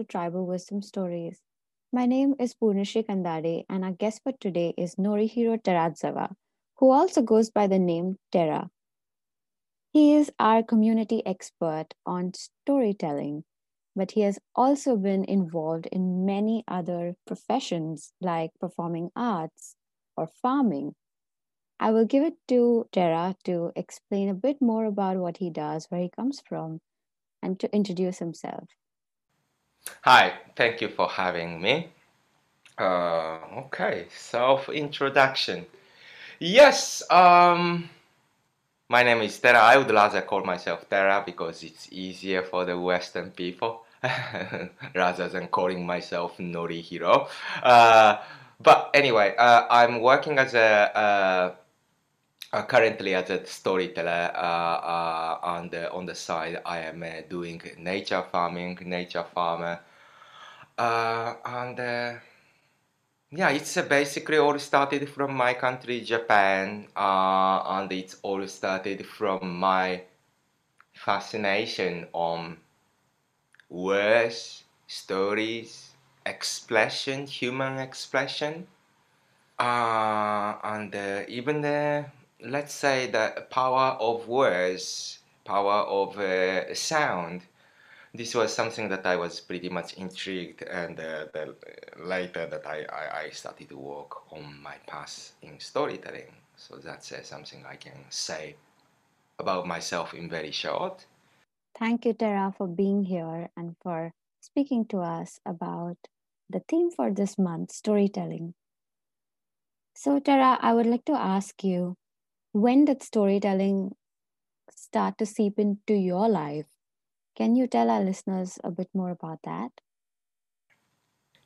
to Tribal Wisdom Stories. My name is Poornashri Kandade, and our guest for today is Norihiro Terazawa, who also goes by the name Terra. He is our community expert on storytelling, but he has also been involved in many other professions like performing arts or farming. I will give it to Terra to explain a bit more about what he does, where he comes from, and to introduce himself. Hi, thank you for having me. Uh, okay, self introduction. Yes, um, my name is Terra. I would rather call myself Terra because it's easier for the Western people rather than calling myself Norihiro. Uh, but anyway, uh, I'm working as a uh, currently as a storyteller uh, uh, on the on the side. I am uh, doing nature farming, nature farmer, uh, and uh, yeah, it's basically all started from my country, Japan, and it's all started from my fascination on words, stories, expression, human expression, and even the let's say the power of words, power of uh, sound. This was something that I was pretty much intrigued, and uh, the, later that I, I, I, started to work on my path in storytelling. So that's uh, something I can say about myself in very short. Thank you, Terra, for being here and for speaking to us about the theme for this month, storytelling. So, Terra, I would like to ask you when did storytelling start to seep into your life? Can you tell our listeners a bit more about that?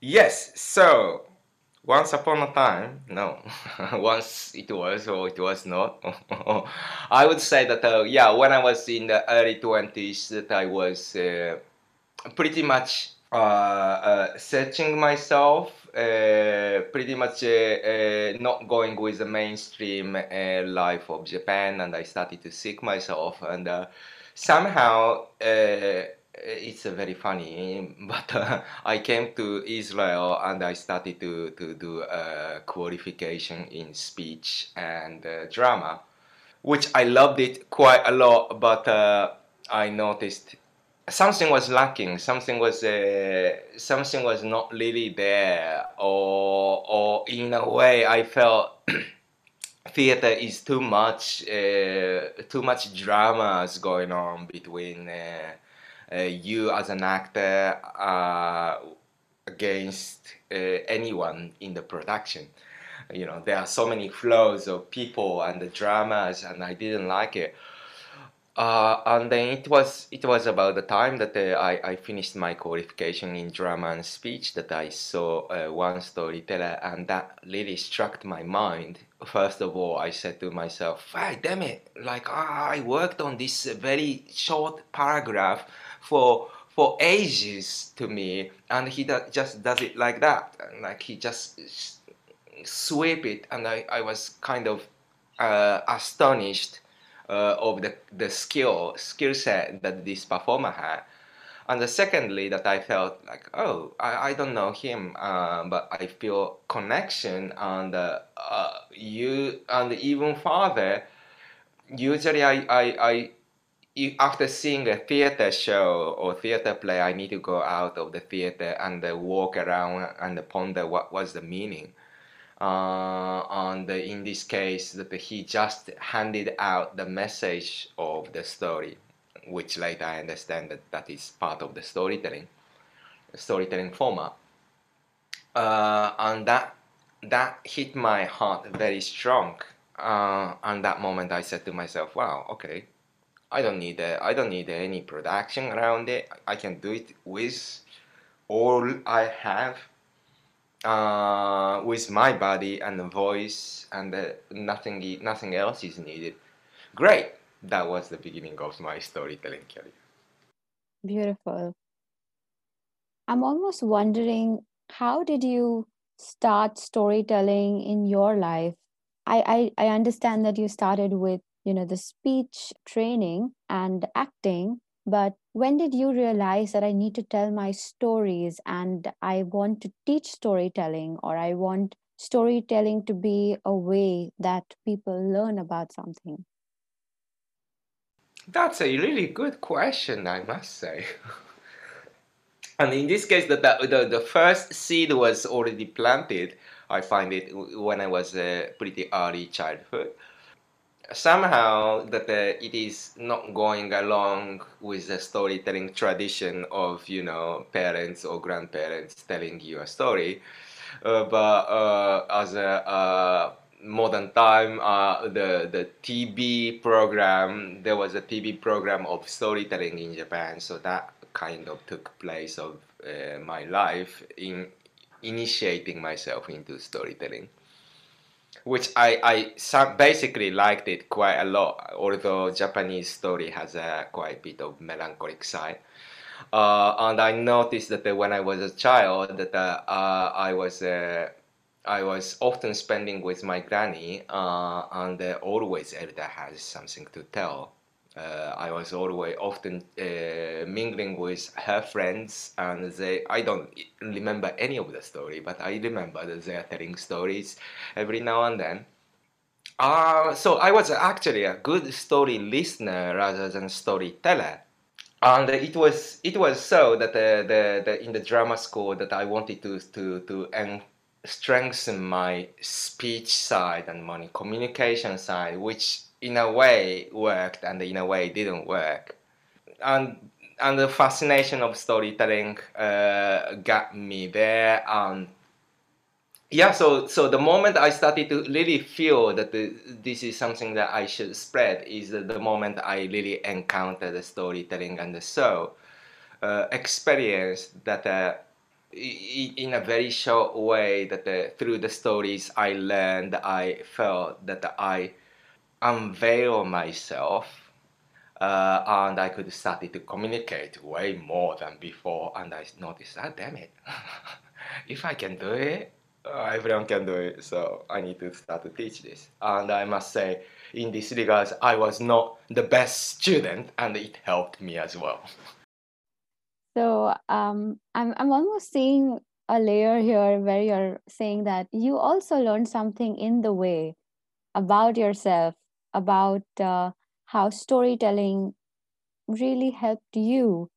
Yes. So, once upon a time, no, once it was or it was not. I would say that, uh, yeah, when I was in the early 20s, that I was uh, pretty much uh, uh, searching myself, Eh, pretty much eh, eh, not going with the mainstream life of Japan, and I started to seek myself, and uh, somehow it's very funny, but uh, I came to Israel and I started to, to do a qualification in speech and uh, drama, which I loved it quite a lot, but uh, I noticed something was lacking something was uh, something was not really there or or in a way i felt theater is too much uh, too much dramas going on between uh, uh you as an actor uh, against uh, anyone in the production. You know there are so many flows of people and the dramas and i didn't like it uh, and then it was it was about the time that uh, I, I finished my qualification in drama and speech that I saw uh, one storyteller and that really struck my mind. First of all, I said to myself, "Hey, damn it! Like I worked on this very short paragraph for for ages to me, and he do, just does it like that, and like he just sweep it, and I I was kind of uh, astonished." Uh, of the, the skill skill set that this performer had. And the secondly, that I felt like, oh, I, I don't know him, uh, but I feel connection and uh, uh, you and even farther. Usually, I, I, I after seeing a theater show or theater play, I need to go out of the theater and uh, walk around and ponder what was the meaning uh, and in this case that he just handed out the message of the story which later i understand that that is part of the storytelling storytelling format. Uh, and that that hit my heart very strong. Uh, and that moment i said to myself wow okay. I don't need uh, i don't need any production around it. I can do it with all i have uh, with my body and the voice and the, nothing nothing else is needed. Great. That was the beginning of my storytelling career. Beautiful. I'm almost wondering how did you start storytelling in your life? I, I, I understand that you started with you know the speech training and acting but when did you realize that I need to tell my stories and I want to teach storytelling or I want storytelling to be a way that people learn about something? That's a really good question, I must say. and in this case, the, the, the first seed was already planted. I find it when I was a pretty early childhood. Somehow that uh, it is not going along with the storytelling tradition of you know parents or grandparents telling you a story, uh, but uh, as a uh, modern time, uh, the the TV program there was a TV program of storytelling in Japan, so that kind of took place of uh, my life in initiating myself into storytelling, which I I basically liked it quite a lot. Although Japanese story has a quite bit of melancholic side. Uh, and I noticed that when I was a child that uh, I was uh, I was often spending with my granny, uh, and uh, always Elda has something to tell. Uh, I was always often uh, mingling with her friends, and they I don't remember any of the story, but I remember that they are telling stories every now and then. Uh, so I was actually a good story listener rather than storyteller and it was it was so that the, the, the in the drama school that I wanted to to to strengthen my speech side and my communication side, which in a way worked and in a way didn't work. And and the fascination of storytelling uh, got me there and yeah so so the moment i started to really feel that the, this is something that i should spread is the, moment i really encountered the storytelling and the so uh, experience that uh, in a very short way that uh, through the stories I learned, I felt that I unveil myself uh, and I could start to communicate way more than before. And I noticed, ah, damn it, if I can do it, uh, everyone can do it. So I need to start to teach this. And I must say, in this regards, I was not the best student, and it helped me as well. So um, I'm I'm almost seeing a layer here where you're saying that you also learned something in the way about yourself, about uh, how storytelling really helped you.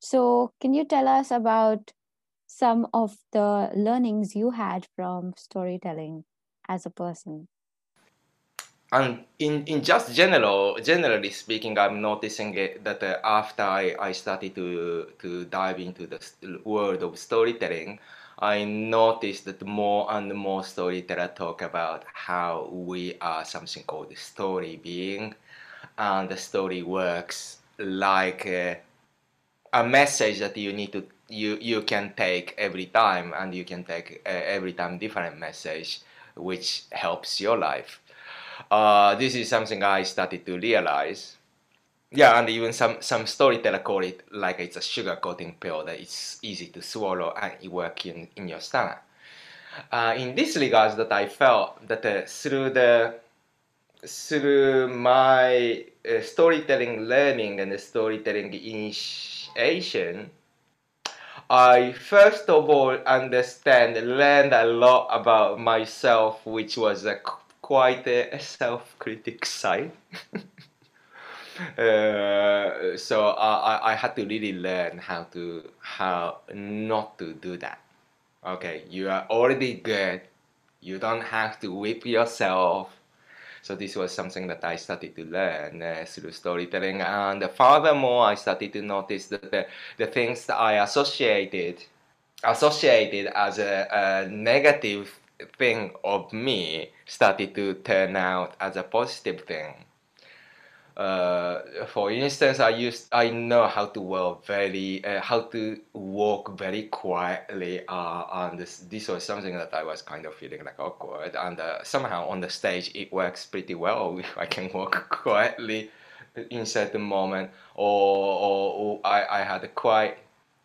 So can you tell us about some of the learnings you had from storytelling as a person? and in, in just general generally speaking i'm noticing that uh, after I, I started to to dive into the world of storytelling i noticed that more and more storyteller talk about how we are something called story being and the story works like uh, a message that you need to you you can take every time and you can take uh, every time different message which helps your life uh, this is something I started to realize. Yeah, and even some some storyteller call it like it's a sugar coating pill that it's easy to swallow and it work in, in your stomach. Uh, in this regards, that I felt that uh, through the through my uh, storytelling learning and the storytelling initiation, I first of all understand learned a lot about myself, which was a quite a self-critic side. uh, so I, I had to really learn how to how not to do that. Okay, you are already good. You don't have to whip yourself. So this was something that I started to learn uh, through storytelling, and furthermore, I started to notice that the, the things that I associated associated as a, a negative thing of me started to turn out as a positive thing. Uh, for instance, I used I know how to walk very uh, how to walk very quietly, uh, and this, this was something that I was kind of feeling like awkward, and uh, somehow on the stage it works pretty well. If I can walk quietly in certain moment, or, or, or I, I had a quite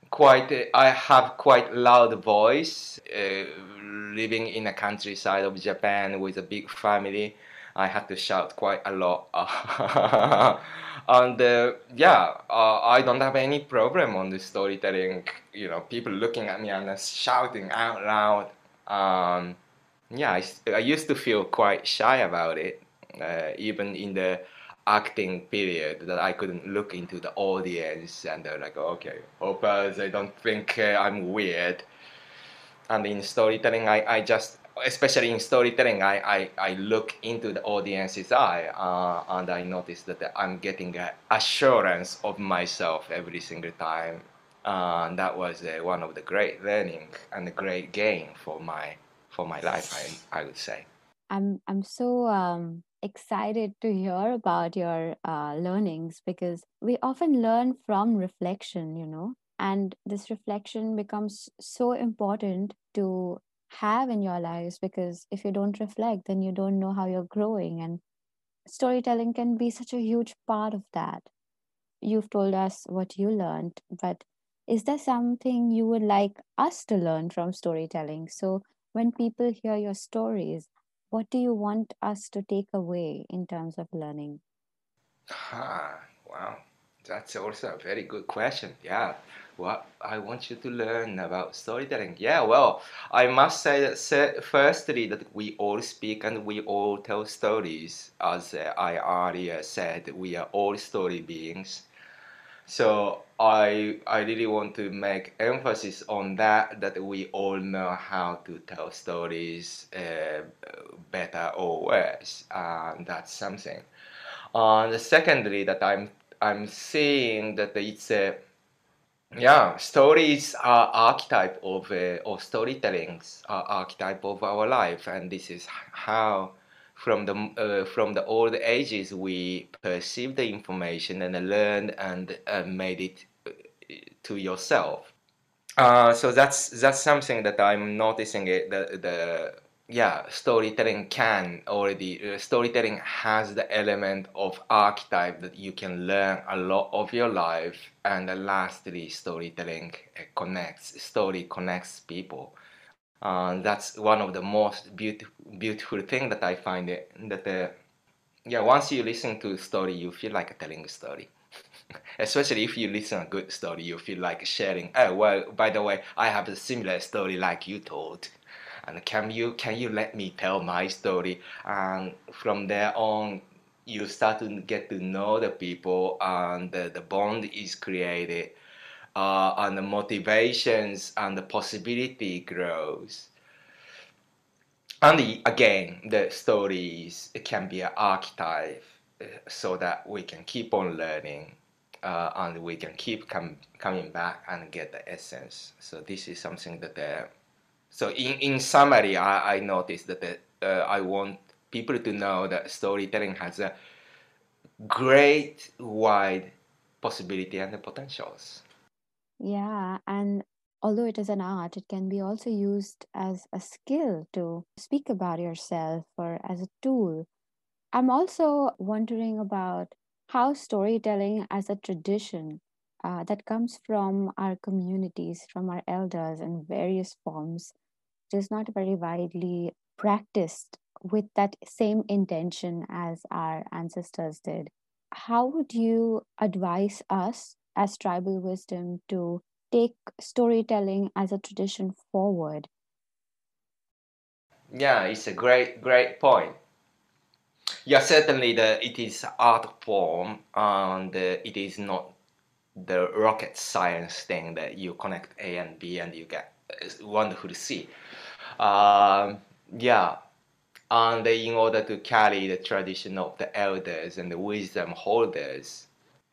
quite I have quite loud voice uh, living in the countryside of Japan with a big family I had to shout quite a lot. and uh, yeah, uh, I don't have any problem on the storytelling. You know, people looking at me and shouting out loud. Um, yeah, I, I, used to feel quite shy about it, uh, even in the acting period that I couldn't look into the audience and they're like, okay, hope they don't think uh, I'm weird. And in storytelling, I, I just, especially in storytelling, I, I, I look into the audience's eye uh, and I notice that I'm getting assurance of myself every single time. Uh, and that was uh, one of the great learning and the great gain for my for my life, I, I would say. I'm I'm so um, excited to hear about your uh, learnings because we often learn from reflection, you know, and this reflection becomes so important to have in your lives because if you don't reflect, then you don't know how you're growing, and storytelling can be such a huge part of that. You've told us what you learned, but is there something you would like us to learn from storytelling? So when people hear your stories, what do you want us to take away in terms of learning? Ah, wow, that's also a very good question. Yeah, what I want you to learn about storytelling. Yeah, well, I must say that firstly that we all speak and we all tell stories. As I earlier said, we are all story beings. So I I really want to make emphasis on that that we all know how to tell stories uh, better or worse, and that's something. And secondly, that I'm I'm seeing that it's a yeah stories are archetype of uh, of storytellings are archetype of our life, and this is how from the uh, from the old ages we perceived the information and learned and uh, made it uh, to yourself. Uh, so that's that's something that i'm noticing it the, the yeah storytelling can already uh, storytelling has the element of archetype that you can learn a lot of your life. And lastly storytelling uh, connects story connects people. Uh, that's one of the most beautiful beautiful thing that I find it that uh, yeah once you listen to a story you feel like telling a story. Especially if you listen a good story you feel like sharing oh well by the way I have a similar story like you told and can you can you let me tell my story and from there on you start to get to know the people and the, the bond is created uh, and the motivations and the possibility grows. And the, again, the stories can be an archetype uh, so that we can keep on learning uh, and we can keep com- coming back and get the essence. So this is something that, uh, so in, in summary, I, I noticed that the, uh, I want people to know that storytelling has a great wide possibility and potentials. Yeah, and although it is an art, it can be also used as a skill to speak about yourself or as a tool. I'm also wondering about how storytelling as a tradition uh, that comes from our communities, from our elders in various forms, it is not very widely practiced with that same intention as our ancestors did. How would you advise us as tribal wisdom to take storytelling as a tradition forward? Yeah, it's a great, great point. Yeah, certainly the it is art form and uh, it is not the rocket science thing that you connect A and B and you get it's wonderful to see. Um, yeah, and in order to carry the tradition of the elders and the wisdom holders,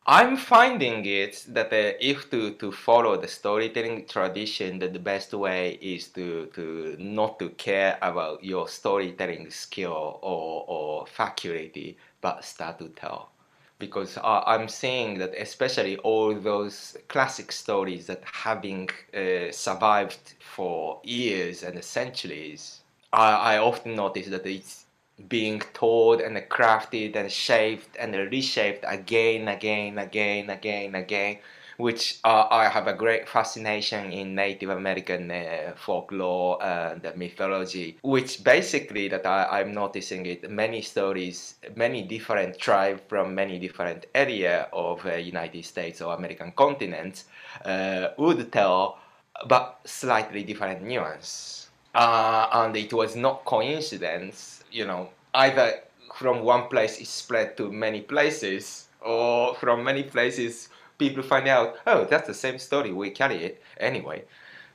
I'm finding it that uh, if to, to follow the storytelling tradition, that the best way is to, to not to care about your storytelling skill or, or faculty, but start to tell. Because uh, I'm seeing that especially all those classic stories that having uh, survived for years and centuries, I, I often notice that it's being told and crafted and shaped and reshaped again, again, again, again, again, which uh, I have a great fascination in Native American uh, folklore and mythology, which basically that I, am noticing it many stories, many different tribes from many different area of uh, United States or American continents uh, would tell, but slightly different nuance. Uh, and it was not coincidence, you know, either from one place it spread to many places or from many places people find out, oh, that's the same story. We carry it anyway.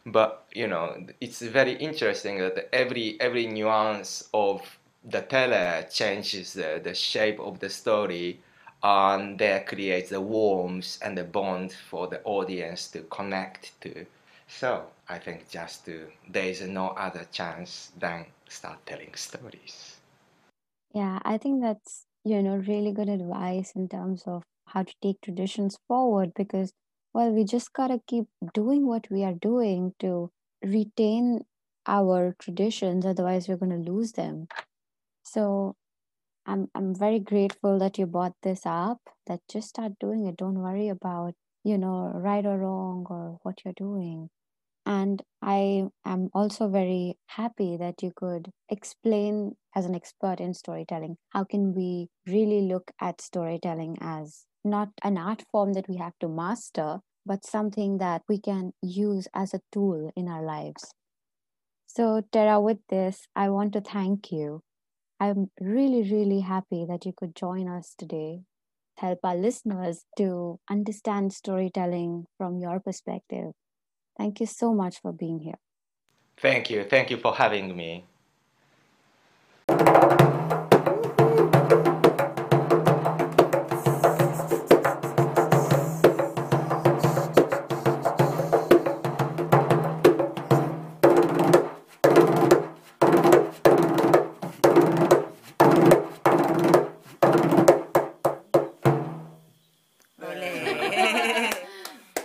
But you know, it's very interesting that every every nuance of the teller changes the, the shape of the story and that creates the warmth and the bond for the audience to connect to. So I think just to, there is no other chance than start telling stories. Yeah, I think that's you know really good advice in terms of how to take traditions forward because well we just got to keep doing what we are doing to retain our traditions otherwise we're going to lose them. So i'm i'm very grateful that you bought this up that just start doing it. Don't worry about you know right or wrong or what you're doing. And I am also very happy that you could explain, as an expert in storytelling, how can we really look at storytelling as not an art form that we have to master, but something that we can use as a tool in our lives. So, Terra, with this, I want to thank you. I'm really, really happy that you could join us today, help our listeners to understand storytelling from your perspective. Thank you so much for being here. Thank you. Thank you for having me.